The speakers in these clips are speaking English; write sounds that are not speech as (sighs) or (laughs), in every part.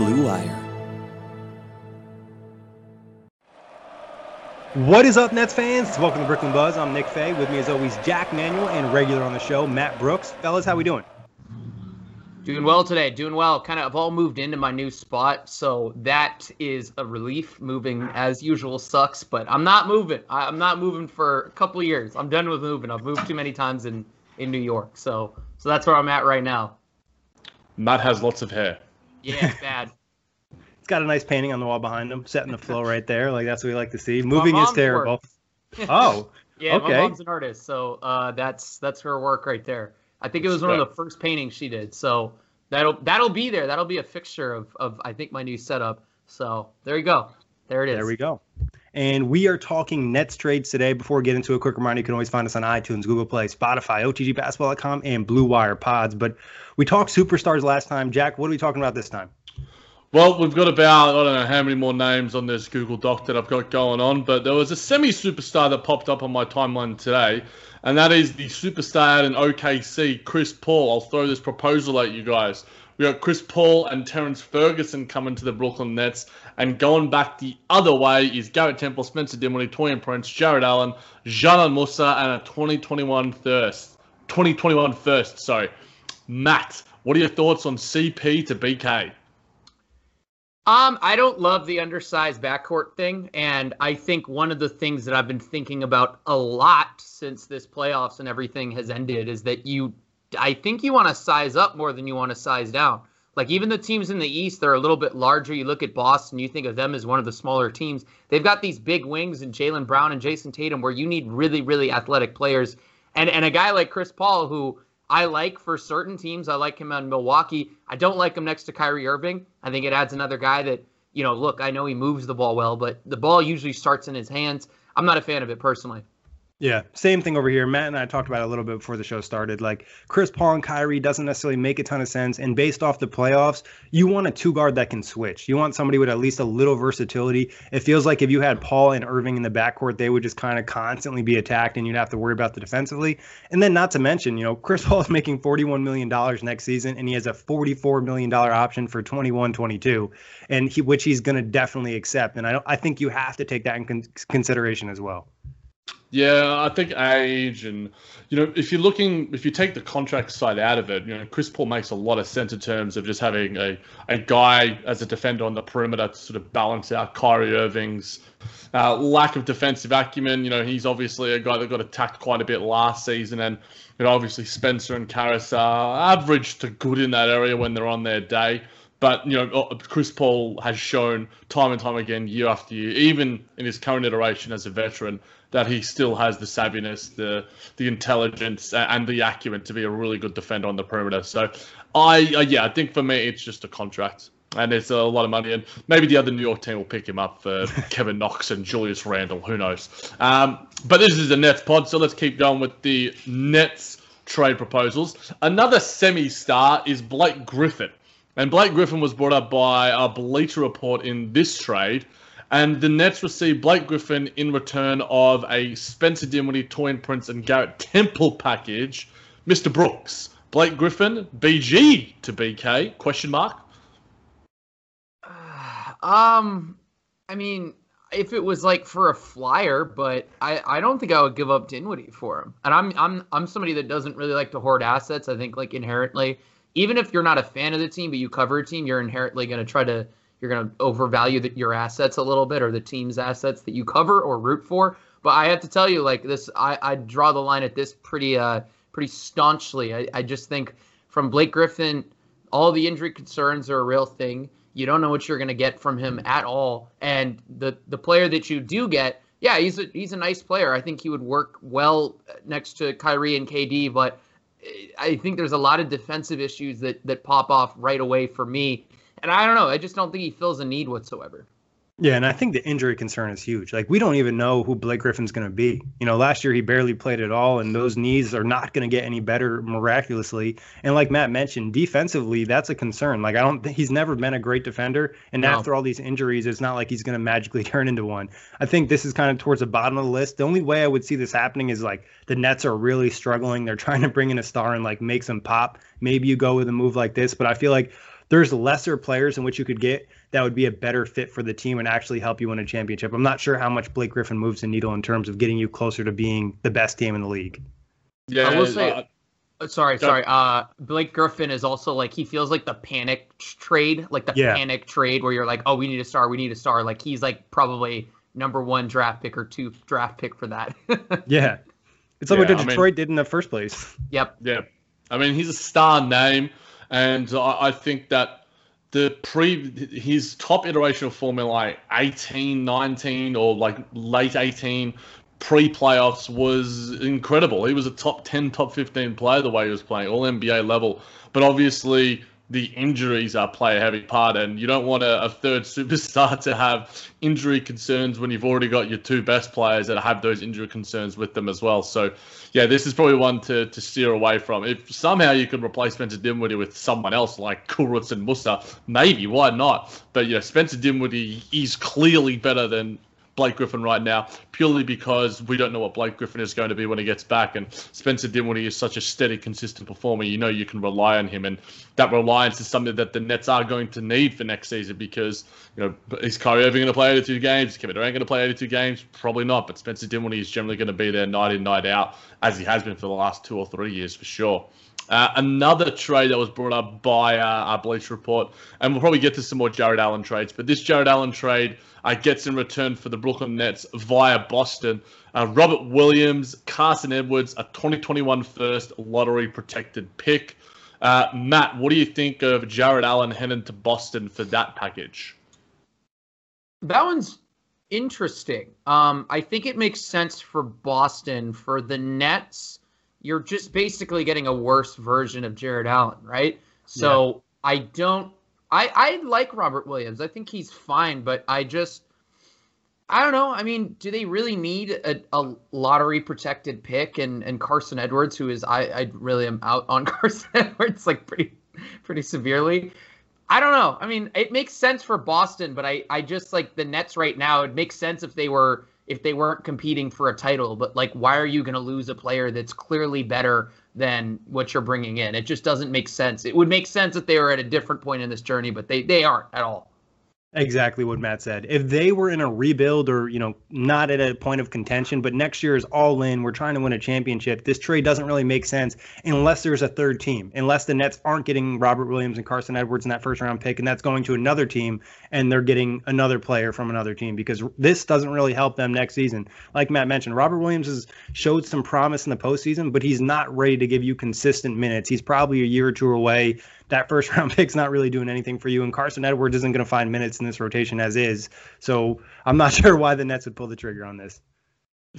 Blue Wire. What is up, Nets fans? Welcome to Brooklyn Buzz. I'm Nick Fay. With me, as always, Jack Manuel and regular on the show, Matt Brooks. Fellas, how we doing? Doing well today. Doing well. Kind of, I've all moved into my new spot, so that is a relief. Moving as usual sucks, but I'm not moving. I'm not moving for a couple years. I'm done with moving. I've moved too many times in in New York, so so that's where I'm at right now. Matt has lots of hair. Yeah, (laughs) bad. It's got a nice painting on the wall behind him, setting the flow right there. Like that's what we like to see. Moving is terrible. (laughs) oh, yeah, okay. my mom's an artist, so uh, that's that's her work right there. I think it was one of the first paintings she did. So that'll that'll be there. That'll be a fixture of of I think my new setup. So there you go. There it is. There we go. And we are talking Nets trades today. Before we get into a quick reminder, you can always find us on iTunes, Google Play, Spotify, OTGBasketball.com, and Blue Wire Pods. But we talked superstars last time. Jack, what are we talking about this time? Well, we've got about, I don't know how many more names on this Google Doc that I've got going on, but there was a semi superstar that popped up on my timeline today, and that is the superstar in OKC, Chris Paul. I'll throw this proposal at you guys. We got Chris Paul and Terrance Ferguson coming to the Brooklyn Nets, and going back the other way is Garrett Temple, Spencer Dinwiddie, Taurean Prince, Jarrett Allen, Dzanan Musa, and a 2021 first. 2021 first, sorry. Matt, what are your thoughts on CP to BK? Um, I don't love the undersized backcourt thing, and I think one of the things that I've been thinking about a lot since this playoffs and everything has ended is that you, I think you want to size up more than you want to size down. Like even the teams in the East, they're a little bit larger. You look at Boston, you think of them as one of the smaller teams. They've got these big wings and Jaylen Brown and Jayson Tatum, where you need really, really athletic players, and and a guy like Chris Paul who I like for certain teams. I like him on Milwaukee. I don't like him next to Kyrie Irving. I think it adds another guy that, you know, look, I know he moves the ball well, but the ball usually starts in his hands. I'm not a fan of it personally. Yeah, same thing over here. Matt and I talked about it a little bit before the show started. Like Chris Paul and Kyrie doesn't necessarily make a ton of sense. And based off the playoffs, you want a two guard that can switch. You want somebody with at least a little versatility. It feels like if you had Paul and Irving in the backcourt, they would just kind of constantly be attacked and you'd have to worry about the defensively. And then not to mention, you know, Chris (laughs) Paul is making $41 million next season and he has a $44 million option for 21 22, and he, which he's going to definitely accept. And I, I think you have to take that in con- consideration as well. Yeah, I think age and you know if you're looking if you take the contract side out of it, you know Chris Paul makes a lot of sense in terms of just having a, a guy as a defender on the perimeter to sort of balance out Kyrie Irving's uh, lack of defensive acumen. You know he's obviously a guy that got attacked quite a bit last season, and you know obviously Spencer and Caris are average to good in that area when they're on their day. But you know, uh, Chris Paul has shown time and time again, year after year, even in his current iteration as a veteran, that he still has the savviness, the the intelligence, and the acumen to be a really good defender on the perimeter. So, I uh, yeah, I think for me it's just a contract. And it's a lot of money, and maybe the other New York team will pick him up for (laughs) Kevin Knox and Julius Randle. Who knows? Um, but this is the Nets pod, so let's keep going with the Nets trade proposals. Another semi-star is Blake Griffin. And Blake Griffin was brought up by a Bleacher Report in this trade. And the Nets received Blake Griffin in return of a Spencer Dinwiddie, Taurean Prince, and Garrett Temple package. Mr. Brooks, Blake Griffin, BG to BK? Question mark. (sighs) Um, I mean, if it was like for a flyer, but I, I don't think I would give up Dinwiddie for him. And I'm I'm I'm somebody that doesn't really like to hoard assets. I think like inherently, even if you're not a fan of the team, but you cover a team, you're inherently going to try to you're going to overvalue the, your assets a little bit or the team's assets that you cover or root for. But I have to tell you, like this, I, I draw the line at this pretty uh pretty staunchly. I, I just think from Blake Griffin, all the injury concerns are a real thing. You don't know what you're going to get from him at all. And the the player that you do get, yeah, he's a he's a nice player. I think he would work well next to Kyrie and KD, but I think there's a lot of defensive issues that that pop off right away for me. And I don't know, I just don't think he fills a need whatsoever. Yeah, and I think the injury concern is huge. Like we don't even know who Blake Griffin's going to be. You know, last year he barely played at all, and those knees are not going to get any better miraculously. And like Matt mentioned, defensively, that's a concern. Like I don't, think he's never been a great defender, and No. after all these injuries, it's not like he's going to magically (laughs) turn into one. I think this is kind of towards the bottom of the list. The only way I would see this happening is like the Nets are really struggling. They're trying to bring in a star and like make some pop. Maybe you go with a move like this, but I feel like there's lesser players in which you could get that would be a better fit for the team and actually help you win a championship. I'm not sure how much Blake Griffin moves the needle in terms of getting you closer to being the best team in the league. Yeah, I will say, uh, sorry, go- sorry. Uh, Blake Griffin is also like he feels like the panic trade, like the Yeah. panic trade where you're like, oh, we need a star, we need a star. Like he's like probably number one draft pick or two draft pick for that. (laughs) Yeah. It's like Yeah, what I mean- Detroit did in the first place. yep. Yeah, I mean he's a star name, and I, I think that the pre his top iteration of Formula like 18, 19, or like late 18 pre-playoffs was incredible. He was a top 10, top 15 player the way he was playing, all NBA level. But obviously the injuries are play a heavy part, and you don't want a, a third (laughs) superstar to have injury concerns when you've already got your two best players that have those injury concerns with them as well. So, yeah, this is probably one to, to steer away from. If somehow you could replace Spencer Dinwiddie with someone else like Kurucs and Musa, maybe, why not? But, yeah, Spencer Dinwiddie is clearly better than Blake Griffin right now, purely because we don't know what Blake Griffin is going to be when he gets back. And Spencer Dinwiddie is such a steady, consistent performer. You know you can rely on him, and that reliance is something that the Nets are going to need for next season because you know is Kyrie Irving going to play 82 games? Kevin Durant going to play 82 games? Probably not. But Spencer Dinwiddie is generally going to be there night in, night out, as he has been for the last two or three years for sure. Uh, another trade that was brought up by uh, our Bleach Report, and we'll probably get to some more Jarrett Allen trades, but this Jarrett Allen trade uh, gets in return for the Brooklyn Nets via Boston uh, Robert Williams, Carson Edwards, a 2021 first lottery protected pick. Uh, Matt, what do you think of Jarrett Allen heading to Boston for that package? That one's interesting. Um, I think it makes sense for Boston. For the Nets, you're just basically getting a worse version of Jarrett Allen, right? So I don't. I I like Robert Williams. I think he's fine, but I just. I don't know. I mean, do they really need a, a lottery protected pick and, and Carson Edwards, who is I, I really am out on (laughs) Carson Edwards like pretty pretty severely. I don't know. I mean, it makes sense for Boston, but I, I just like the Nets right now. It makes sense if they were if they weren't competing for a title. But like, why are you going to lose a player that's clearly better than what you're bringing in? It just doesn't make sense. It would make sense if they were at a different point in this journey, but they they aren't at all. Exactly what Matt said. If they were in a rebuild or, you know, not at a point of contention, but next year is all in, we're trying to win a championship, this trade doesn't really make sense unless there's a third team, unless the Nets aren't getting Robert Williams and Carson Edwards in that first round pick, and that's going to another team and they're getting another player from another team because this doesn't really help them next season. Like Matt mentioned, Robert Williams has showed some promise in the postseason, but he's not ready to give you consistent minutes. He's probably a year or two away that first (laughs) round pick's not really doing anything for you. And Carson Edwards isn't going to find minutes in this rotation as is. So I'm not (laughs) sure why the Nets would pull the trigger on this.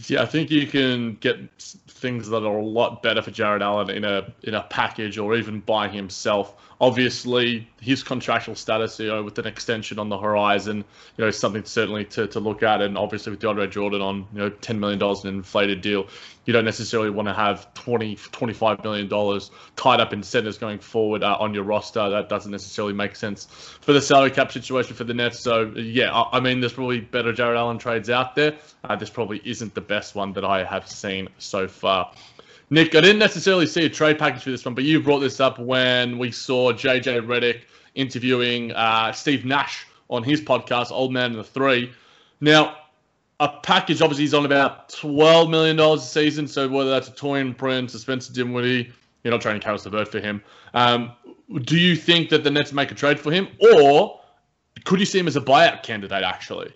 Yeah, I think you can get things that are a lot better for Jarrett Allen in a in a package or even by himself. Obviously, his contractual status, you know, with an extension on the horizon, you know, something certainly to, to look at. And obviously, with DeAndre Jordan on, you know, ten million dollars an inflated deal, you don't necessarily want to have 20 25 million dollars tied up in centers going forward uh, on your roster. That doesn't necessarily make sense for the salary cap situation for the Nets. So yeah, I, I mean, there's probably better Jarrett Allen trades out there. Uh, this probably isn't the best one that I have seen so far. Nick, I didn't necessarily see a trade package for this one, but you brought this up when we saw JJ Redick interviewing uh, Steve Nash on his podcast, Old Man and the Three. Now, a package obviously is on about $12 million a season, so whether that's a Taurean Prince, a Spencer Dinwiddie, you're not trying to trading Caris LeVert for him. Um, do you think that the Nets make a trade for him, or could you see him as a buyout candidate, actually?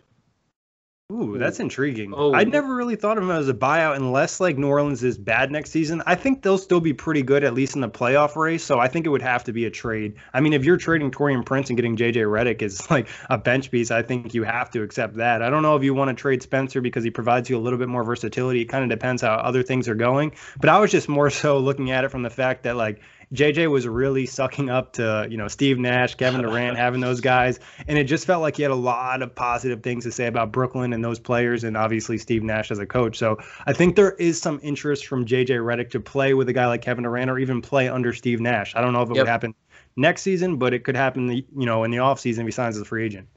Ooh, that's intriguing. Oh. I'd never really thought of him as a buyout unless like New Orleans is bad next season. I think they'll still be pretty good at least in the playoff race. So I think it would have to be a trade. I mean, if you're trading Taurean Prince and getting JJ Redick is (laughs) like a bench piece, I think you have to accept that. I don't know if you want to trade Spencer because he provides you a little bit more versatility. It kind of depends how other things are going. But I was just more so looking at it from the fact that like JJ was really sucking up to, you know, Steve Nash, Kevin Durant, (laughs) having those guys. And it just felt like he had a lot of positive things to say about Brooklyn and those players, and obviously Steve Nash as a coach. So I think there is some interest from JJ Redick to play with a guy like Kevin Durant or even play under Steve Nash. I don't know if it yep. would happen next season, but it could happen, the, you know, in the offseason if he signs as a free agent.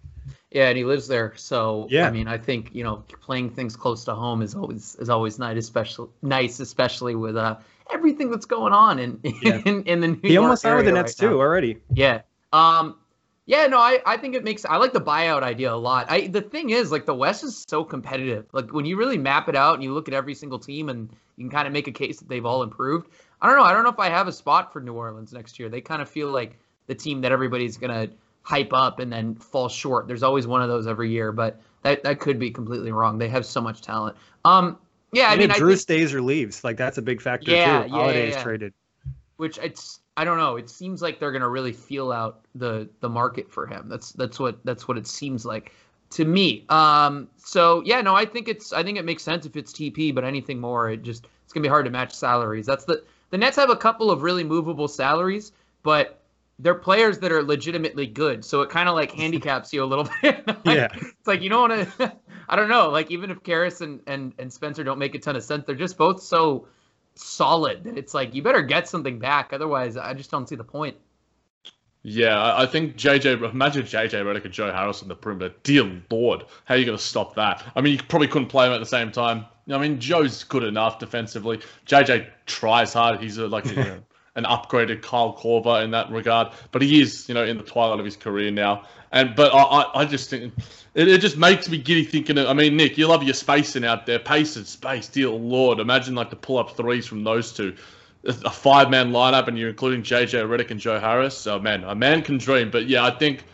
Yeah, and he lives there, so yeah. I mean, I think you know, playing things close to home is always is always nice, especially nice, especially with uh everything that's going on in yeah. (laughs) in, in, the New he York almost signed with the Nets right too already. Yeah. Um. Yeah. No. I I think it makes. I like the buyout idea a lot. I the thing is like the West is so competitive. Like when you really map it out and you look at every single team and you can kind of make a case that they've all improved. I don't know. I don't know if I have a spot for New Orleans next year. They kind of feel like the team that everybody's gonna hype up and then fall short. There's always one of those every year, but that, that could be completely wrong. They have so much talent. Um, yeah, I mean, Jrue think, stays or leaves, like that's a big factor yeah, too. Yeah, Holiday yeah, traded, which it's I don't know. It seems like they're gonna really feel out the the market for him. That's that's what that's what it seems like to me. Um, so yeah, no, I think it's I think it makes sense if it's TP, but anything more, it just it's gonna be hard to match salaries. That's the the Nets have a couple of really movable salaries, but they're players that are legitimately good. So it kind of like handicaps you a little (laughs) bit. like, yeah. It's like you don't want to I don't know. Like even if Caris and, and and Spencer don't make a ton of sense, they're just both so solid that it's like you better get something back. Otherwise, I just don't see the point. Yeah, I think JJ. Imagine JJ Redick and Joe Harris on the perimeter. Dear Lord, how are you going to stop that? I mean, you probably couldn't play them at the same time. I mean, Joe's good enough defensively. JJ tries hard. He's a, like you (laughs) know, an upgraded Kyle Korver in that regard, but he is, you know, in the twilight of his career now. And but I, I just think it, it just makes me giddy thinking. Of, I mean, Nick, you love your spacing out there, pace and space. Dear Lord, imagine like the pull up threes from those two, a five man lineup, and you're including JJ Redick and Joe Harris. So man, a man can dream. But yeah, I think.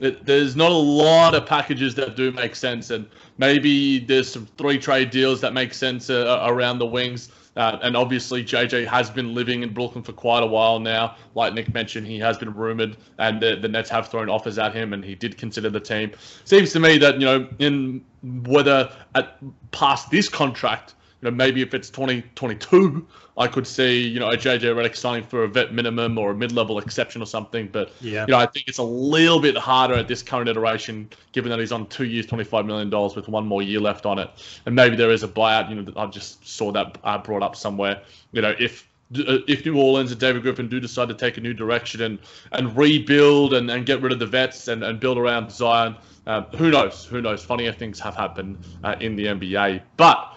It, there's not a lot of packages that do make sense, and maybe there's some three trade deals that make sense uh, around the wings. Uh, and obviously, JJ has been living in Brooklyn for quite a while now. Like Nick mentioned, he has been rumored, and the, the Nets have thrown offers at him, and he did consider the team. Seems to me that you know, in whether at past this contract, know, maybe if it's 2022, I could see, you know, a JJ Redick signing for a vet minimum or a mid-level exception or something. But yeah. you know, I think it's a little bit harder at this current iteration, given that he's on two years, twenty-five million dollars with one more year left on it, and maybe there is a buyout. You know, I just saw that uh, brought up somewhere. You know, if uh, if New Orleans and David Griffin do decide to take a new direction and and rebuild and, and get rid of the vets and, and build around Zion, uh, who knows? Who knows? Funnier things have happened uh, in the NBA, but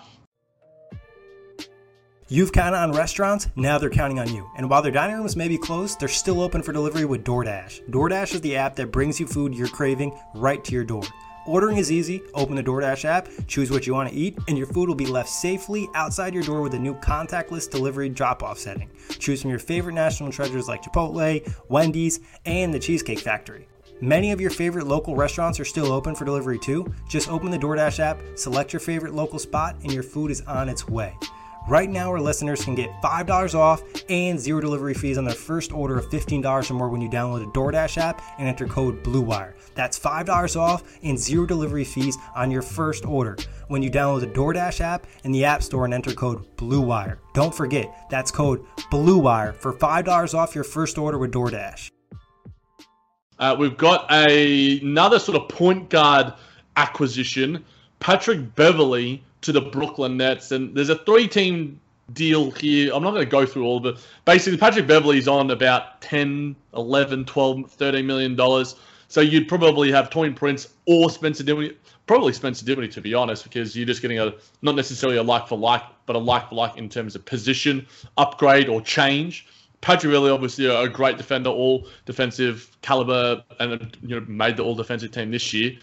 You've counted on restaurants, now they're counting on you. And while their dining rooms may be closed, they're still open for delivery with DoorDash. DoorDash is the app that brings you food you're craving right to your door. Ordering is easy. Open the DoorDash app, choose what you want to eat, and your food will be left safely outside your door with a new contactless delivery drop off setting. Choose from your favorite national treasures like Chipotle, Wendy's, and the Cheesecake Factory. Many of your favorite local restaurants are still open for delivery too. Just open the DoorDash app, select your favorite local spot, and your food is on its way. Right now, our listeners can get $5 off and zero delivery fees on their first order of $15 or more when you download the DoorDash app and enter code BLUEWIRE. That's $5 off and zero delivery fees on your first order when you download the DoorDash app in the App Store and enter code BLUEWIRE. Don't forget, that's code BLUEWIRE for $5 off your first order with DoorDash. Uh, we've got a, another sort of point guard acquisition. Patrick Beverley to the Brooklyn Nets. And there's a three team deal here. I'm not going to go through all of it. Basically, Patrick Beverley's on about 10, 11, 12, 13 million dollars. So you'd probably have Taurean Prince or Spencer Dinwiddie. Probably Spencer Dinwiddie, to be honest, because you're just getting a not necessarily a like for like, but a like for like in terms of position upgrade or change. Patrick Beverley obviously a, a great defender, all defensive caliber, and you know made the all defensive team this year.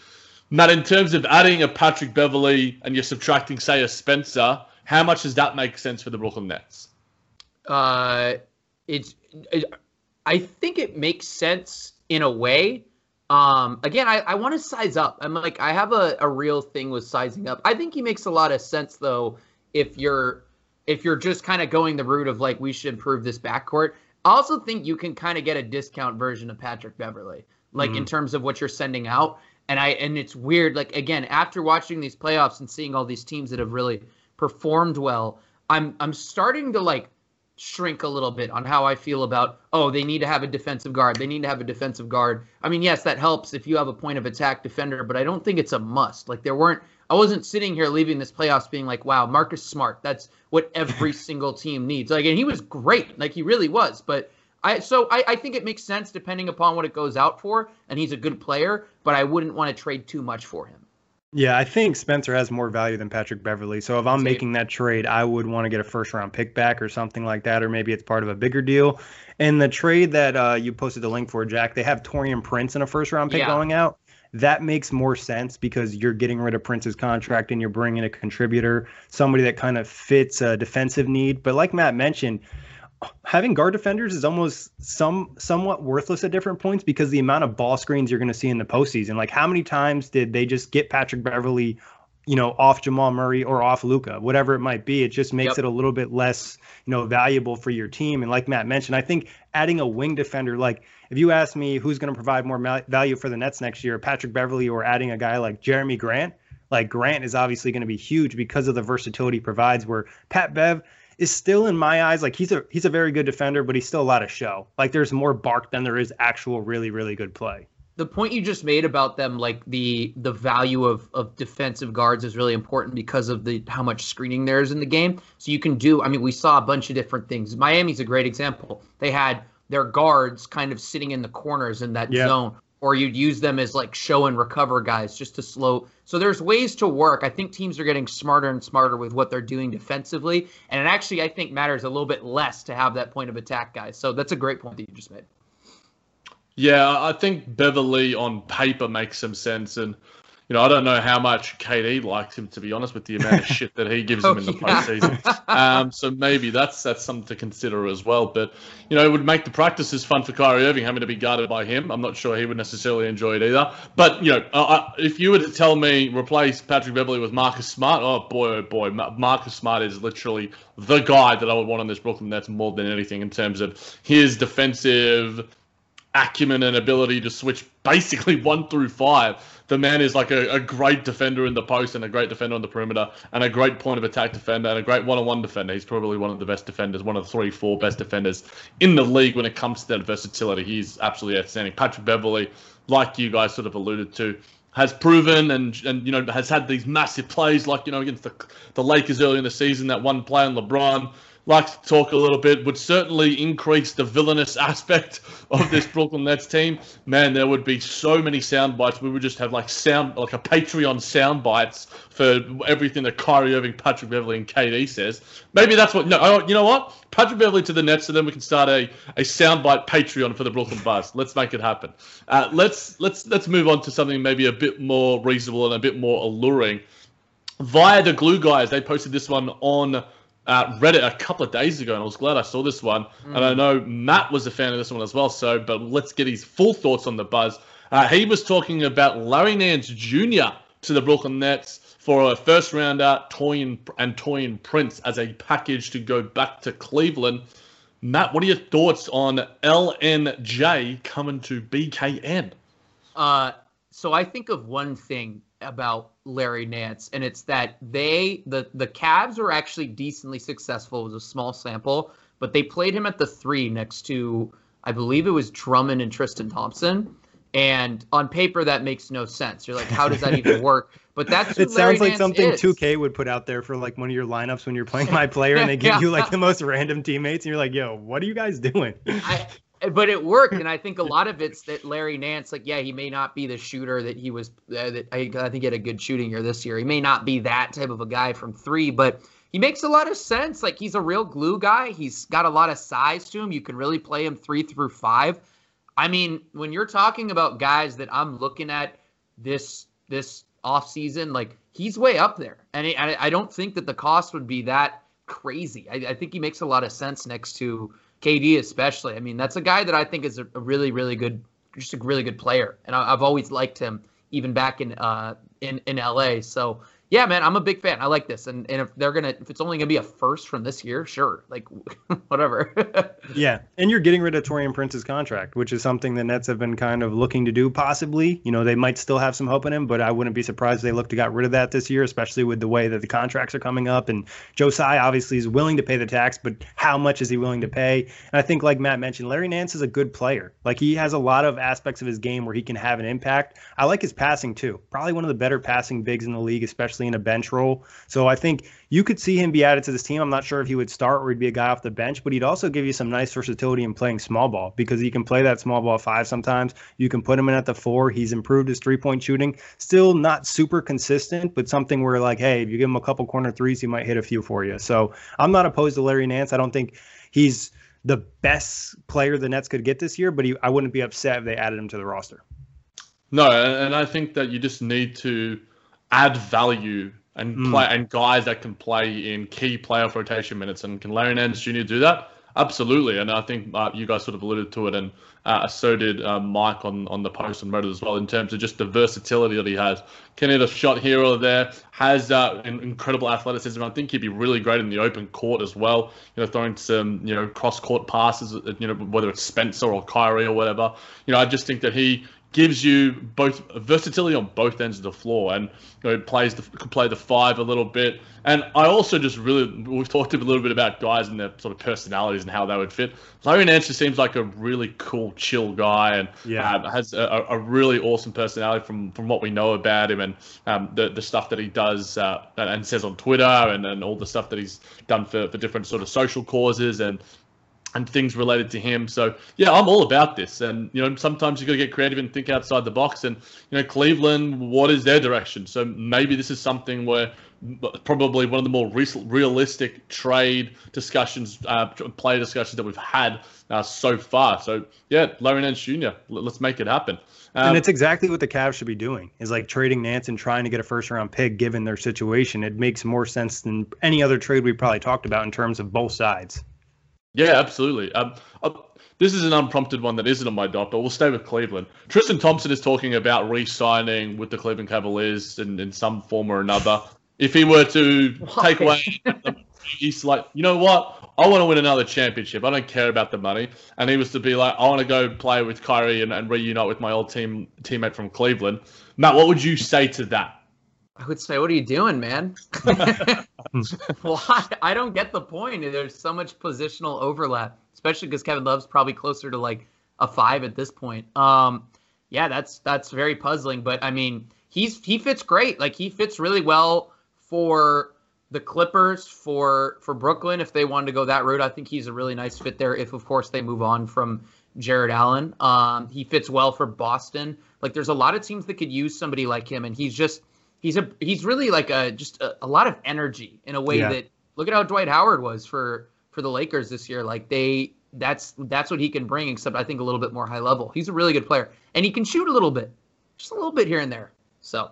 Matt, in terms of adding a Patrick Beverley and you're subtracting, say, a Spencer, how much does that make sense for the Brooklyn Nets? Uh, it's. It, I think it makes sense in a way. Um, again, I, I want to size up. I'm like, I have a, a real thing with sizing up. I think he makes a lot of sense though if you're if you're just kind of going the route of like we should improve this backcourt. I also think you can kind of get a discount version of Patrick Beverley, like mm-hmm. in terms of what you're sending out. And I and it's weird. Like again, after watching these playoffs and seeing all these teams that have really performed well, I'm I'm starting to like shrink a little bit on how I feel about oh they need to have a defensive guard. They need to have a defensive guard. I mean, yes, that helps if you have a point of attack defender, but I don't think it's a must. Like there weren't I wasn't sitting here leaving this playoffs being like, wow, Marcus Smart, that's what every (laughs) single team needs. Like and he was great. Like he really was, but I so I, I think it makes sense depending upon what it goes out for, and he's a good player, but I wouldn't want to trade too much for him. Yeah, I think Spencer has more value than Patrick Beverley. So if I'm Same. making that trade, I would want to get a first round pick back or something like that, or maybe it's part of a bigger deal. And the trade that uh, you posted the link for, Jack, they have Taurean Prince in a first round pick yeah. going out. That makes more sense because you're getting rid of Prince's contract and you're bringing a contributor, somebody that kind of fits a defensive need. But like Matt mentioned, having guard defenders is almost some somewhat worthless at different points because the amount of ball screens you're going to see in the postseason. Like how many times did they just get Patrick Beverley, you know, off Jamal Murray or off Luka, whatever it might be? It just makes yep. it a little bit less, you know, valuable for your team. And like Matt mentioned, I think adding a wing defender, like if you ask me who's going to provide more value for the Nets next year, Patrick Beverley or adding a guy like Jerami Grant, like Grant is obviously going to be huge because of the versatility provides. Where Pat Bev is still in my eyes like he's a he's a very good defender, but he's still a lot of show. Like there's more bark than there is actual really really good play. The point you just made about them, like the the value of of defensive guards, is really important because of the how much screening there is in the game. So you can do. I mean, we saw a bunch of different things. Miami's a great example. They had their guards kind of sitting in the corners in that yep. zone or you'd use them as like show and recover guys just to slow. So there's ways to work. I think teams are getting smarter and smarter with what they're doing defensively, and it actually I think matters a little bit less to have that point of attack guys. So that's a great point that you just made. Yeah, I think Beverley on paper makes some sense, and you know, I don't know how much KD likes him to be honest with the amount of shit that he (laughs) gives oh, him in the yeah. postseason. Um, so maybe that's that's something to consider as well. But you know, it would make the practices fun for Kyrie Irving having to be guarded by him. I'm not sure he would necessarily enjoy it either. But you know, uh, if you were to tell me replace Patrick Beverley with Marcus Smart, oh boy, oh boy, Marcus Smart is literally the guy that I would want on this Brooklyn Nets more than anything in terms of his defensive acumen and ability to switch basically (laughs) one through five. The man is like a, a, great defender in the post and a great defender on the perimeter and a great point of attack defender and a great one on one defender. He's probably one of the best defenders, one of the three, four best defenders in the league when it comes to that versatility. He's absolutely outstanding. Patrick Beverley, like you guys sort of alluded to, has proven and and you know has had these massive plays like you know against the the Lakers early in the season that one play on LeBron likes to talk a little bit, would certainly increase the villainous (laughs) aspect of this Brooklyn Nets team. Man, there would be so many sound bites. We would just have like sound, like a Patreon sound bites for everything that Kyrie Irving, Patrick Beverley, and KD says. Maybe that's what. No, you know what? Patrick Beverley to the Nets, and then we can start a a soundbite Patreon for the Brooklyn Buzz. Let's make it happen. Uh, let's let's let's move on to something maybe a bit more reasonable and a bit more alluring. Via the Glue Guys, they posted this one on uh, Reddit a couple of days ago, and I was glad I saw this one. Mm. And I know Matt was a fan of this one as well. So, but let's get his full thoughts on the buzz. Uh, he was talking about Larry Nance Jr. to the Brooklyn Nets for a first rounder, Taurean and Taurean Prince as a package to go back to Cleveland. Matt, what are your thoughts on LNJ coming to BKN? Uh, so I think of one thing about Larry Nance, and it's that they the the Cavs were actually decently successful. It was a small sample, but they played him at the three next to I believe it was Drummond and Tristan Thompson. And on paper, that makes no sense. You're like, how does that even (laughs) work? But that's it sounds like Nance something is. 2K would put out there for like one of your lineups when you're playing my player, and they (laughs) give yeah. you like the most random teammates, and you're like, yo, what are you guys doing? I, but it worked, and I think a (laughs) lot of it's that Larry Nance, like, yeah, he may not be the shooter that he was. Uh, that I, I think he had a good shooting year this year. He may not be that type of a guy from three, but he makes a lot of sense. Like, he's a real glue guy. He's got a lot of size to him. You can really play him three through five. I mean, when you're talking about guys that I'm looking at this this off season, like he's way up there, and I, I don't think that the cost would be that crazy. I, I think he makes a lot of sense next to KD especially. I mean, that's a guy that I think is a, really, really good, just a really good player, and I, have always liked him even back in uh in in LA. So yeah, man, I'm a big fan. I like this, and and if they're gonna, if it's only gonna be a first from this year, sure, like (laughs) whatever. (laughs) yeah, and you're getting rid of Taurean Prince's contract, which is something the Nets have been kind of looking to do. Possibly, you know, they might still have some hope in him, but I wouldn't be surprised if they look to got rid of that this year, especially with the way that the contracts are coming up. And Joe Tsai obviously is willing to pay the tax, but how much is he willing to pay? And I think, like Matt mentioned, Larry Nance is a good player. Like he has a lot of aspects of his game where he can have an impact. I like his passing too. Probably one of the better passing bigs in the league, especially in a bench role. So I think you could see him be added to this team. I'm not sure if he would start or he'd be a guy off the bench, but he'd also give you some nice versatility in playing small ball because he can play that small ball five sometimes. You can put him in at the four. He's improved his three point shooting. Still not super consistent, but something where like, hey, if you give him a couple corner threes, he might hit a few for you. So I'm not opposed to Larry Nance. I don't think he's the best player the Nets could get this year, but he, I wouldn't be upset if they added him to the roster. No, and I think that you just need to add value and mm. play and guys that can play in key playoff rotation minutes. And can Larry Nance Jr. do that? Absolutely, and I think uh, you guys sort of alluded to it, and uh, so did uh, Mike on, on the post on Reddit as well, in terms of just the versatility that he has. Can hit a shot here or there, has uh, incredible athleticism. I think he'd be really great in the open court as well. You know, throwing some you know cross court passes, uh, you know whether it's Spencer or Kyrie or whatever. You know, I just think that he gives you both versatility on both ends of the floor, and you know, plays the can play the five a little bit. And I also just really we've talked a little bit about guys and their sort of personalities and how they would fit. Larry Nance just seems like a really cool, chill guy, and yeah. um, has a, a, really awesome personality from from what we know about him and um, the the stuff that he does uh, and says on Twitter and, and all the stuff that he's done for, for different sort of social causes and and things related to him. So yeah, I'm all about this. And you know, sometimes you got to get creative and think outside the box. And you know, Cleveland, what is their direction? So maybe this is something where probably one of the more realistic trade discussions, uh, player discussions that we've had uh, so far. So yeah, Larry Nance Jr. Let's make it happen. Um, and it's exactly what the Cavs should be doing is like trading Nance and trying to get a first round pick given their situation. It makes more sense than any other trade we probably talked about in terms of both sides. Yeah, absolutely. Um, uh, this is an unprompted one that isn't on my dot, but we'll stay with Cleveland. Tristan Thompson is talking about re-signing with the Cleveland Cavaliers in, in some form or another. If he were to Why? take away, he's like, you know what? I want to win another championship. I don't care about the money. And he was to be like, I want to go play with Kyrie and, and reunite with my old team teammate from Cleveland. Matt, what would you say to that? I would say, what are you doing, man? (laughs) well, I, I, don't get the point. There's so much positional overlap, especially because Kevin Love's probably closer to like a five at this point. Um, yeah, that's that's very puzzling. But I mean, he's he fits great. Like he fits really well for the Clippers for for Brooklyn if they wanted to go that route. I think he's a really nice fit there. If of course they move on from Jarrett Allen, um, he fits well for Boston. Like there's a lot of teams that could use somebody like him, and he's just he's a he's really like a just a, a lot of energy in a way Yeah. that look at how Dwight Howard was for for the Lakers this year. Like they that's that's what he can bring, except I think a little bit more high level. He's a really good player, and he can shoot a little bit, just a little bit here and there. So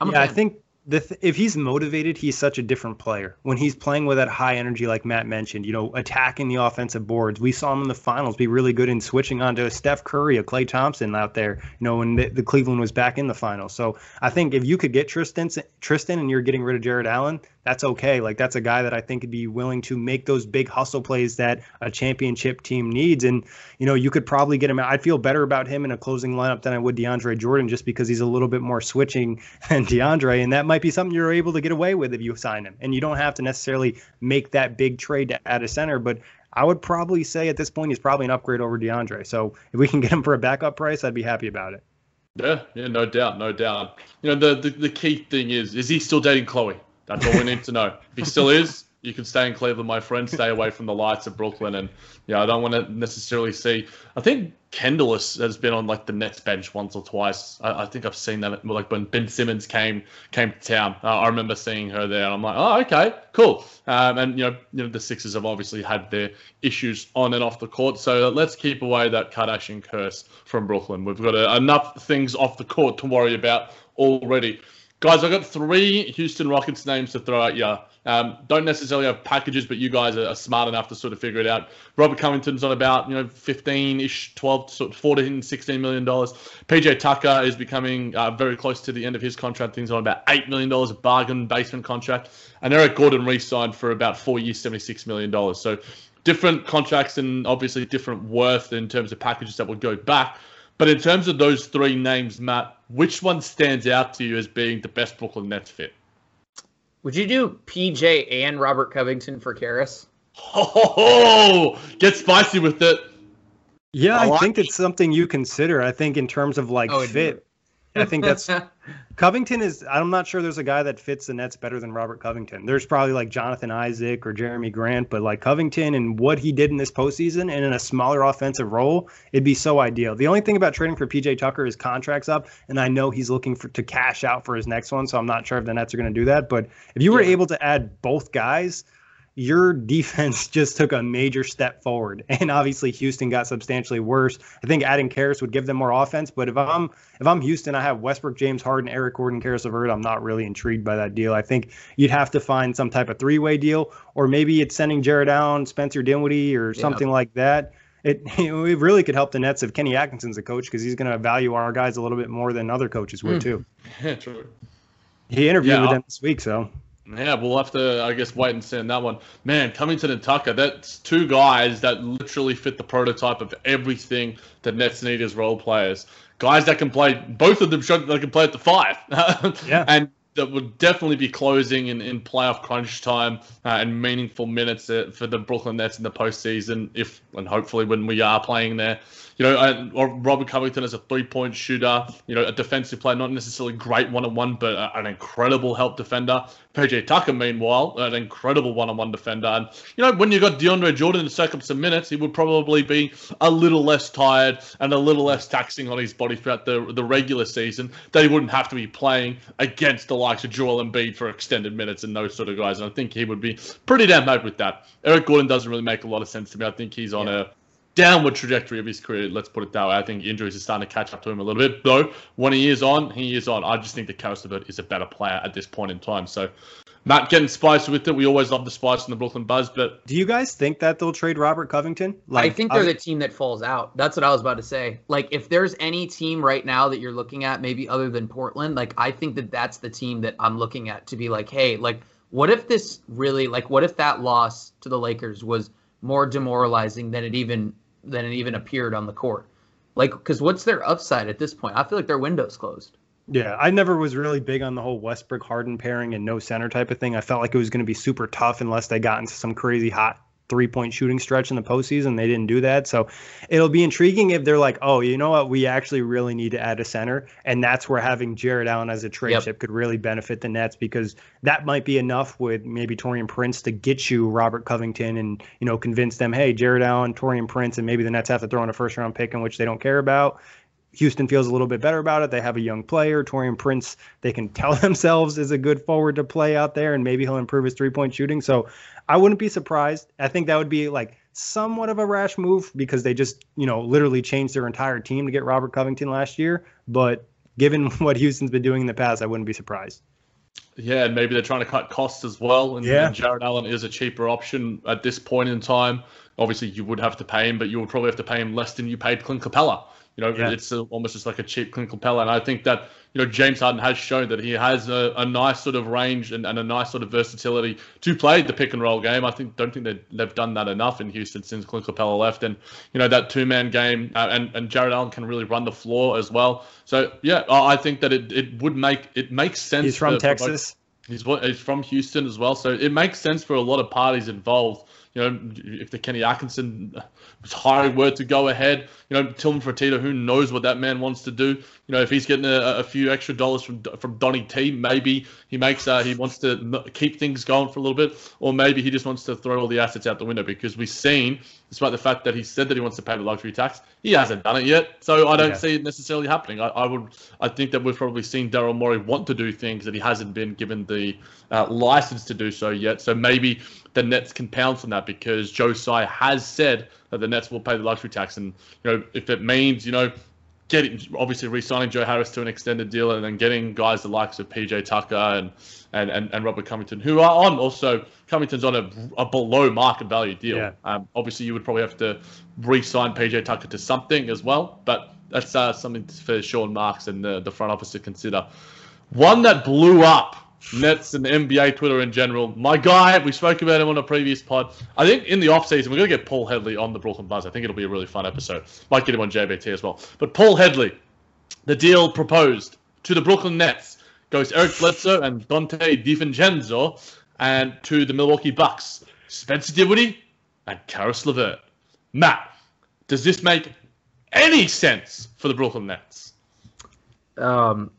I'm yeah, I think th- if he's motivated, he's such a different player. When he's playing with that high energy, like Matt mentioned, you know, attacking the offensive boards. We saw him in the finals be really good in switching onto a Steph Curry, a Klay Thompson out there. You know, when the, the Cleveland was back in the finals. So I think if you could get Tristan, Tristan, and you're getting rid of Jarrett Allen, that's okay. Like that's a guy that I think would be willing to make those big hustle plays that a championship team needs. And you know, you could probably get him. I'd feel better about him in a closing lineup than I would DeAndre Jordan, just because he's a little bit more switching (laughs) than DeAndre, and that might be something you're able to get away with if you sign him. And you don't have to necessarily make that big trade to add a center, but. I would probably say at this point he's probably an upgrade over DeAndre. So if we can get him for a backup price, I'd be happy about it. Yeah, yeah, no doubt, no doubt. You know, the, the the key thing is, is he still dating Khloe? That's all we need to know. If he still is, you can stay in Cleveland, my friend. Stay away from the lights of Brooklyn. And yeah, I don't want to necessarily see. I think Kendall has been on like the Nets bench once or twice. I, I think I've seen that like when Ben Simmons came came to town. Uh, I remember seeing her there. I'm like, oh, okay, cool. Um, and you know, you know, the Sixers have obviously had their issues on and off the court. So let's keep away that Kardashian curse from Brooklyn. We've got uh, enough things off the court to worry about already. Guys, I've got three Houston Rockets names to throw at you. Um, don't necessarily have packages, but you guys are, smart enough to sort of figure it out. Robert Covington's on about, you know, 15-ish, 12, sort of 14, 16 million dollars. PJ Tucker is becoming uh, very close to the end of his contract. Things on about eight million dollars, a bargain basement contract. And Eric Gordon re-signed for about four years, 76 million dollars. So different contracts and obviously different worth in terms of packages that would go back. But in terms of those three names, Matt, which one stands out to you as being the best Brooklyn Nets fit? Would you do PJ and Robert Covington for Caris? Oh, get spicy with it. Yeah, I I, think it's something you consider. I think in terms of like oh, I would do fit, I think that's (laughs) Covington is. I'm not sure there's a guy that fits the Nets better than Robert Covington. There's probably like Jonathan Isaac or Jerami Grant, but like Covington and what he did in this postseason and in a smaller offensive role, it'd be so ideal. The only thing about trading for PJ Tucker is contracts up, and I know he's looking for to cash out for his next one, so I'm not sure if the Nets are going to do that. But if you were able to add both guys, your defense (laughs) just took a major step forward. And obviously Houston got substantially worse. I think adding Caris would give them more offense. But if I'm if I'm Houston, I have Westbrook, James Harden, Eric Gordon, Caris LeVert. I'm not really intrigued by that deal. I think you'd have to find some type of three way deal, or maybe it's sending Jarrett Allen, Spencer Dinwiddie, or Yeah. something like that. It, (laughs) it really could help the Nets if Kenny Atkinson's the coach because he's going to value our guys a little bit more than other coaches would Hmm. too. Yeah, (laughs) true. He interviewed Yeah, with I'll- them this week, so Yeah, we'll have to, I guess, wait and see on that one. Man, Covington and Tucker, that's two guys that literally fit the prototype of everything that Nets need as role players. Guys that can play, both of them showed that can play at the five. (laughs) Yeah. And that would definitely be closing in, in playoff crunch time uh, and meaningful minutes uh, for the Brooklyn Nets in the postseason, if and hopefully when we are playing there. You know, or Robert Covington as a three-point shooter, you know, a defensive player, not necessarily great one-on-one, but a- an incredible help defender. PJ Tucker, meanwhile, an incredible one-on-one defender. And you know, when you got DeAndre Jordan to soak up some minutes, he would probably be a little less tired and a little less taxing on his body throughout the the regular season. That he wouldn't have to be playing against the likes of Joel Embiid for extended minutes and those sort of guys. And I think he would be pretty damn happy with that. Eric Gordon doesn't really make a lot of sense to me. I think he's on a downward trajectory of his career. Let's put it that way. I think injuries are starting to catch up to him a little bit. Though when he is on, he is on. I just think that Caris LeVert is a better player at this point in time. So, Matt getting spicy with it. We always love the spice in the Brooklyn Buzz, but do you guys think that they'll trade Robert Covington? I think they're the team that falls out. That's what I was about to say. Like, if there's any team right now that you're looking at, maybe other than Portland, like, I think that that's the team that I'm looking at to be like, hey, like, what if this really, like, what if that loss to the Lakers was more demoralizing than it even than it even appeared on the court? Like, because what's their upside at this point? I feel like their window's closed. Yeah, I never was really big on the whole Westbrook Harden pairing and no center type of thing. I felt like it was going to be super tough unless they got into some crazy hot three point shooting stretch in the postseason. They didn't do that. So it'll be intriguing if they're like, oh, you know what? We actually really need to add a center. And that's where having Jarrett Allen as a trade Yep. chip could really benefit the Nets because that might be enough with maybe Taurean Prince to get you Robert Covington and, you know, convince them, hey, Jarrett Allen, Taurean Prince, and maybe the Nets have to throw in a first round pick in which they don't care about. Houston feels a little bit better about it. They have a young player, Taurean Prince. They can tell (laughs) themselves is a good forward to play out there, and maybe he'll improve his three point shooting. So I wouldn't be surprised. I think that would be like somewhat of a rash move because they just, you know, literally changed their entire team to get Robert Covington last year. But given (laughs) what Houston's been doing in the past, I wouldn't be surprised. Yeah, and maybe they're trying to cut costs as well. And, Yeah. and Jarrett Allen is a cheaper option at this point in time. Obviously, you would have to pay him, but you would probably have to pay him less than you paid Clint Capela. You know, Yeah. it's almost just like a cheap Clint Capela. And I think that, you know, James Harden has shown that he has a, a nice sort of range and, and a nice sort of versatility to play the pick and roll game. I think don't think they've done that enough in Houston since Clint Capela left. And, you know, that two man game uh, and, and Jarrett Allen can really run the floor as well. So, yeah, I think that it, it would make it makes sense. He's from for- for both- Texas. He's he's from Houston as well, so it makes sense for a lot of parties involved. You know, if the Kenny Atkinson hiring were to go ahead, you know, Tillman Fertitta, who knows what that man wants to do? You know, if he's getting a, a few extra dollars from from Donny T, maybe he makes uh, he wants to keep things going for a little bit, or maybe he just wants to throw all the assets out the window because we've seen, despite the fact that he said that he wants to pay the luxury tax, he hasn't done it yet. So I don't Yeah. see it necessarily happening. I, I would, I think that we've probably seen Daryl Morey want to do things that he hasn't been given the uh, license to do so yet. So maybe the Nets can pounce on that because Joe Tsai has said that the Nets will pay the luxury tax, and you know if it means you know getting obviously re-signing Joe Harris to an extended deal and then getting guys the likes of PJ Tucker and and, and, and Robert Covington who are on also Covington's on a, a below market value deal. Yeah. Um, obviously you would probably have to re-sign PJ Tucker to something as well, but that's uh, something for Sean Marks and the, the front office to consider. One that blew up Nets and NBA Twitter in general. My guy, we spoke about him on a previous pod. I think in the offseason, we're going to get Paul Headley on the Brooklyn Buzz. I think it'll be a really fun episode. Might get him on JBT as well. But Paul Headley, the deal proposed to the Brooklyn Nets goes Eric Bledsoe and Dante DiVincenzo, and to the Milwaukee Bucks, Spencer Dinwiddie and Caris LeVert. Matt, does this make any sense for the Brooklyn Nets? Um,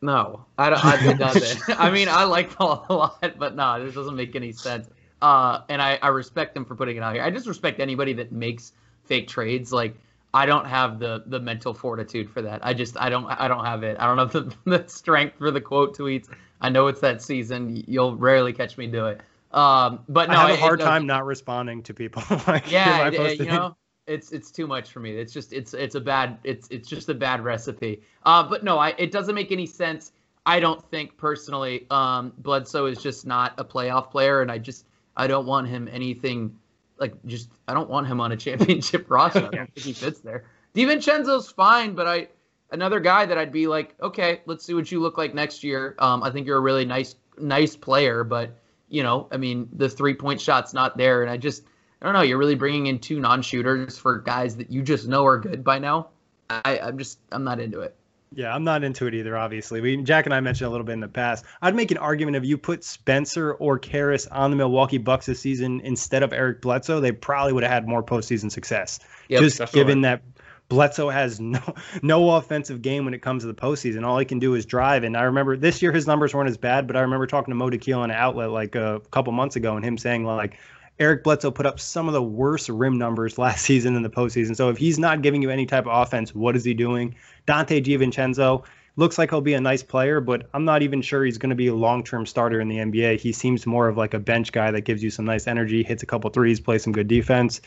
no, I don't. I, it doesn't. (laughs) I mean, I like Paul a lot, but no, this doesn't make any sense. Uh, and I, I respect them for putting it out here. I just respect anybody that makes fake trades. Like, I don't have the the mental fortitude for that. I just, I don't, I don't have it. I don't have the, (laughs) the strength for the quote tweets. I know it's that season. You'll rarely catch me do it. Um, but no, I have a hard does- time not responding to people. (laughs) like, yeah, if I it- post you it. know, it's it's too much for me. It's just it's it's a bad it's it's just a bad recipe. Uh, but no, I it doesn't make any sense. I don't think personally. Um, Bledsoe is just not a playoff player, and I just I don't want him anything like just I don't want him on a (laughs) championship roster. I don't think he fits there. DiVincenzo's fine, but I another guy that I'd be like, okay, let's see what you look like next year. Um, I think you're a really nice nice player, but you know, I mean, the three point shot's not there, and I just I don't know. You're really bringing in two non-shooters for guys that you just know are good by now. I, I'm just I'm not into it. Yeah, I'm not into it either. Obviously, we Jack and I mentioned a little bit in the past. I'd make an argument if you put Spencer or Caris on the Milwaukee Bucks this season instead of Eric Bledsoe, they probably would have had more postseason success. Yep, Just definitely. given that Bledsoe has no no offensive game when it comes to the postseason. All he can do is drive. And I remember this year his numbers weren't as bad, but I remember talking to Mo Dakhil on an outlet like a couple months ago, and him saying like. Eric Bledsoe put up some of the worst rim numbers last (laughs) season in the postseason. So if he's not giving you any type of offense, what is he doing? Dante DiVincenzo looks like he'll be a nice player, but I'm not even sure he's going to be a long-term starter in the NBA. He seems more of like a bench guy that gives you some nice energy, hits a couple threes, plays some good defense.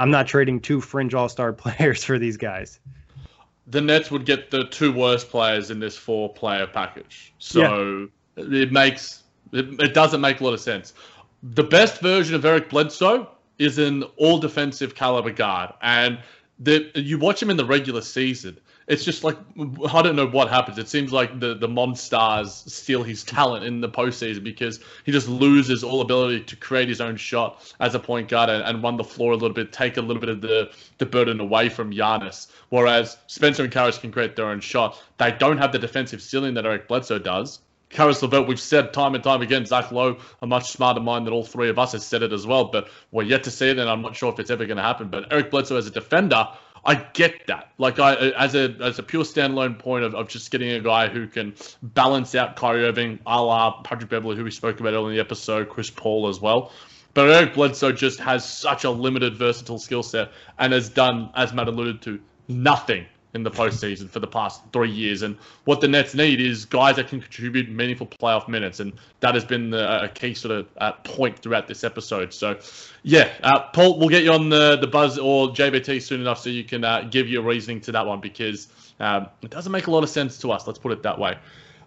I'm not trading two fringe all-star (laughs) players for these guys. the Nets would get the two worst players in this four player package. So it makes it, it doesn't make a lot of sense. The best version of Eric Bledsoe is an all defensive caliber guard. And the you watch him in the regular season, it's just like I don't know what happens. It seems like the the Monstars steal his talent in the postseason because he just loses all ability to create his own shot as a point guard and, and run the floor a little bit, take a little bit of the the burden away from Giannis. Whereas Spencer and Caris can create their own shot. They don't have the defensive ceiling that Eric Bledsoe does. Caris LeVert, we've said time and time again, Zach Lowe, a much smarter mind than all three of us, has said it as well. But we're yet to see it, and I'm not sure if it's ever going to happen. But Eric Bledsoe as a defender, I get that. Like I, as a as a pure standalone point of, of just getting a guy who can balance out Kyrie Irving, a la Patrick Beverley, who we spoke about earlier in the episode, Chris Paul as well. But Eric Bledsoe just has such a limited, versatile skill set and has done, as Matt alluded to, nothing in the postseason for the past three years. And what the Nets need is guys that can contribute meaningful playoff minutes, and that has been the, a key sort of uh, point throughout this episode. So, yeah, uh, Paul, we'll get you on the the buzz or JBT soon enough so you can uh, give your reasoning to that one because um, it doesn't make a lot of sense to us. Let's put it that way.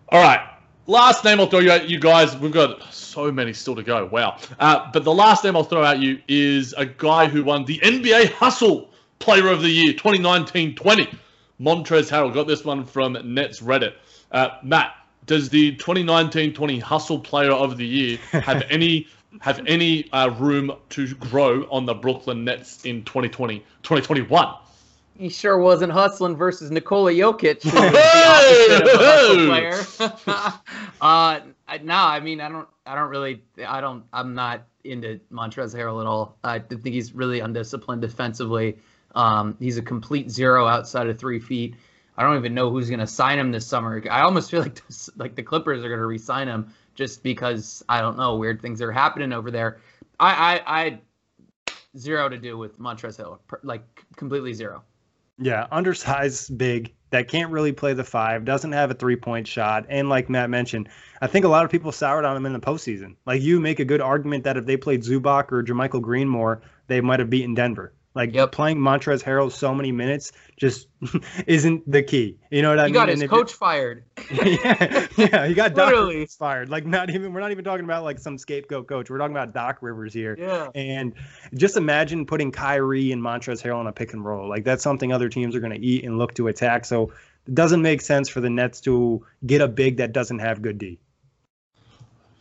All right. Last name I'll throw you at you guys. We've got so many still to go. Wow. Uh, but the last name I'll throw at you is a guy who won the NBA Hustle Player of the Year 2019-20. Montrezl Harrell got this one from Nets Reddit. Uh, Matt, does the 2019-20 Hustle Player of the Year (laughs) have any have any uh, room to grow on the Brooklyn Nets in 2020 2021? He sure wasn't hustling versus Nikola Jokic, who was the opposite of a hustle player. (laughs) uh, no, I mean, I don't, I don't really, I don't, I'm not into Montrezl Harrell at all. I think he's really undisciplined defensively. Um, he's a complete zero outside of three feet. I don't even know who's going to sign him this summer. I almost feel like (laughs) this, like the Clippers are going to re-sign him just because I don't know weird things are happening over there. I I, I zero to do with Montrezl Hill, like completely zero. Yeah, undersized, big, that can't really play the five, doesn't have a three point shot. And like Matt mentioned, I think a lot of people soured on him in the postseason. Like you make a good argument that if they played Zubac or JaMychal Green more, they might have beaten Denver. Like yep. playing Montrezl Harrell so many minutes just (laughs) isn't the key. You know what I mean? He got his coach fired. (laughs) yeah, yeah, he got Doc Rivers fired. Like not even we're not even talking about like some scapegoat coach. We're talking about Doc Rivers here. Yeah. And just imagine putting Kyrie and Montrezl Harrell on a pick and roll. Like that's something other teams are going to eat and look to attack. So it doesn't make sense for the Nets to get a big that doesn't have good D.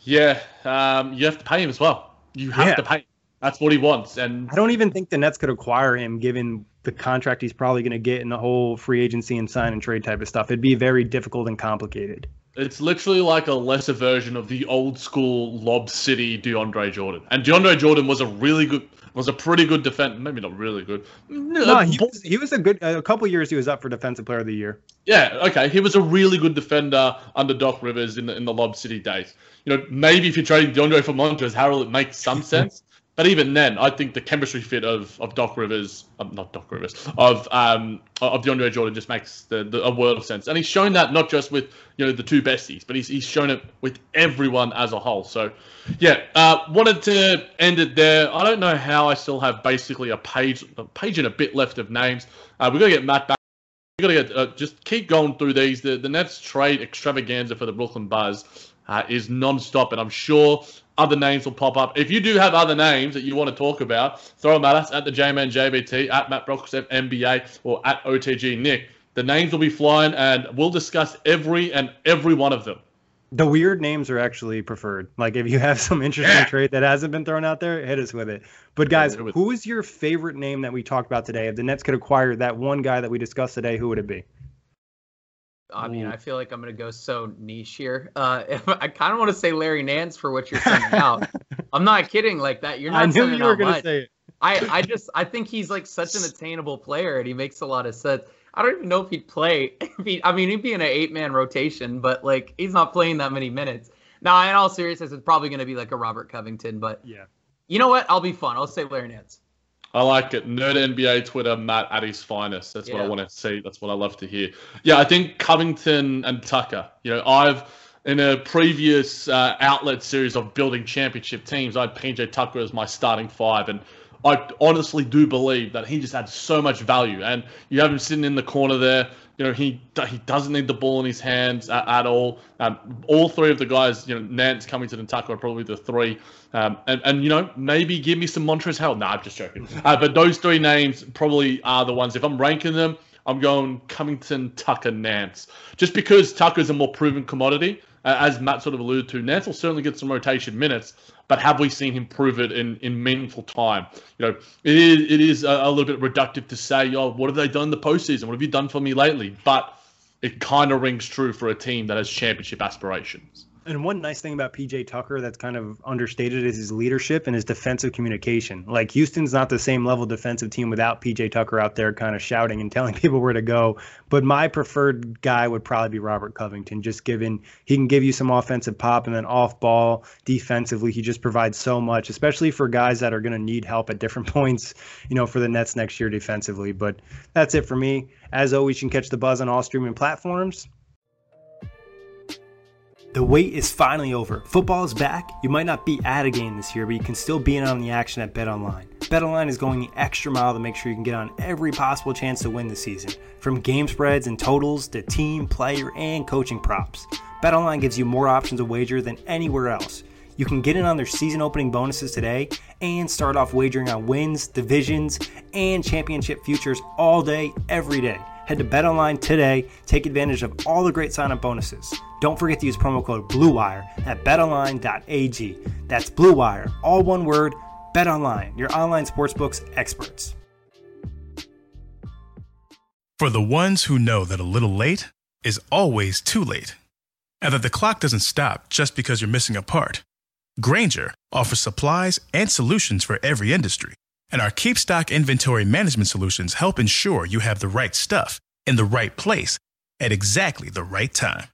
Yeah, um, you have to pay him as well. You have yeah. to pay. That's what he wants. And I don't even think the Nets could acquire him given the contract he's probably going to get in the whole free agency and sign and trade type of stuff. It'd be very difficult and complicated. It's literally like a lesser version of the old school Lob City DeAndre Jordan. And DeAndre Jordan was a really good, was a pretty good defender. Maybe not really good. No, uh, he was, he was a good. A couple years he was up for Defensive Player of the Year. Yeah, okay. He was a really good defender under Doc Rivers in the in the Lob City days. You know, maybe if you're trading DeAndre for Montrezl Harrell, it makes some (laughs) sense. But even then, I think the chemistry fit of, of Doc Rivers, um, not Doc Rivers, of um of DeAndre Jordan just makes the, the, a world of sense, and he's shown that not just with you know the two besties, but he's he's shown it with everyone as a whole. So, yeah, uh, wanted to end it there. I don't know how I still have basically a page a page and a bit left of names. Uh, we're gonna get Matt back. We gotta get uh, just keep going through these. The the Nets trade extravaganza for the Brooklyn Buzz uh, is non-stop, and I'm sure other names will pop up. If you do have other names that you want to talk about, throw them at us at the JMN JBT, at Matt Brockstev MBA, or at OTG Nick. The names will be flying, and we'll discuss every and every one of them. The weird names are actually preferred. Like if you have some interesting yeah. trade that hasn't been thrown out there, hit us with it. But guys, who is your favorite name that we talked about today? If the Nets could acquire that one guy that we discussed today, who would it be? I mean, I feel like I'm gonna go so niche here. (laughs) Uh, I kind of want to say Larry Nance for what you're sending (laughs) out. I'm not kidding like that. You're not. I knew you were gonna say it. I, I just I think he's like such an attainable player and he makes a lot of sense. I don't even know if he'd play. (laughs) If he, I mean, he'd be in an eight man rotation, but like he's not playing that many minutes. Now, in all seriousness, it's probably going to be like a Robert Covington, but yeah. You know what? I'll be fun. I'll say Larry Nance. I like it. Nerd NBA Twitter, Matt at his finest. That's yeah. what I want to see. That's what I love to hear. Yeah, I think Covington and Tucker. You know, I've in a previous uh, outlet series of building championship teams, I had PJ Tucker as my starting five, and I honestly do believe that he just adds so much value. And you have him sitting in the corner there. You know, he he doesn't need the ball in his hands at, at all. Um, all three of the guys, you know, Nance, Covington, and Tucker are probably the three. Um, and, and, you know, maybe give me some Montrezl. No, nah, I'm just joking. (laughs) Uh, but those three names probably are the ones. If I'm ranking them, I'm going Covington, Tucker, Nance. Just because Tucker's a more proven commodity, uh, as Matt sort of alluded to, Nance will certainly get some rotation minutes but have we seen him prove it in, in meaningful time? You know, it is it is a, a little bit reductive to say, oh, what have they done in the postseason? What have you done for me lately? But it kind of rings true for a team that has championship aspirations. And one nice thing about PJ Tucker that's kind of understated is his leadership and his defensive communication. Like Houston's not the same level defensive team without PJ Tucker out there kind of shouting and (laughs) telling people where to go. But my preferred guy would probably be Robert Covington, just given he can give you some offensive pop and then off ball defensively. He just provides so much, especially for guys that are going to need help at different (laughs) points, you know, for the Nets next year defensively. But that's it for me. As always, you can catch the buzz on all streaming platforms. The wait is finally over. Football is back. You might not be at a game this year, but you can still be in on the action at BetOnline. BetOnline is going the extra mile to make sure you can get on every possible chance to win this season, from game spreads and totals to team, player, and coaching props. BetOnline gives you more options to wager than anywhere else. You can get in on their season opening bonuses today and start off wagering on wins, divisions, and championship futures all day, every day. Head to BetOnline today. Take advantage of all the great sign-up bonuses. Don't forget to use promo code BLUEWIRE at betonline.ag. That's BLUEWIRE, all one word. BetOnline, your online sportsbooks experts. For the ones who know that a little late is always too late, and that the clock doesn't stop just because you're missing a part, Grainger offers supplies and solutions for every industry and our keep stock inventory management solutions help ensure you have the right stuff in the right place at exactly the right time.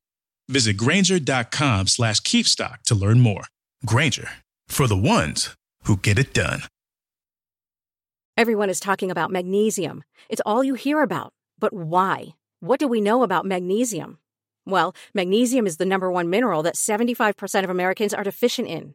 Visit Grainger.com slash keepstock to learn more. Grainger, for the ones who get it done. Everyone is talking about magnesium. It's all you hear about. But why? What do we know about magnesium? Well, magnesium is the number one mineral that 75% of Americans are deficient in.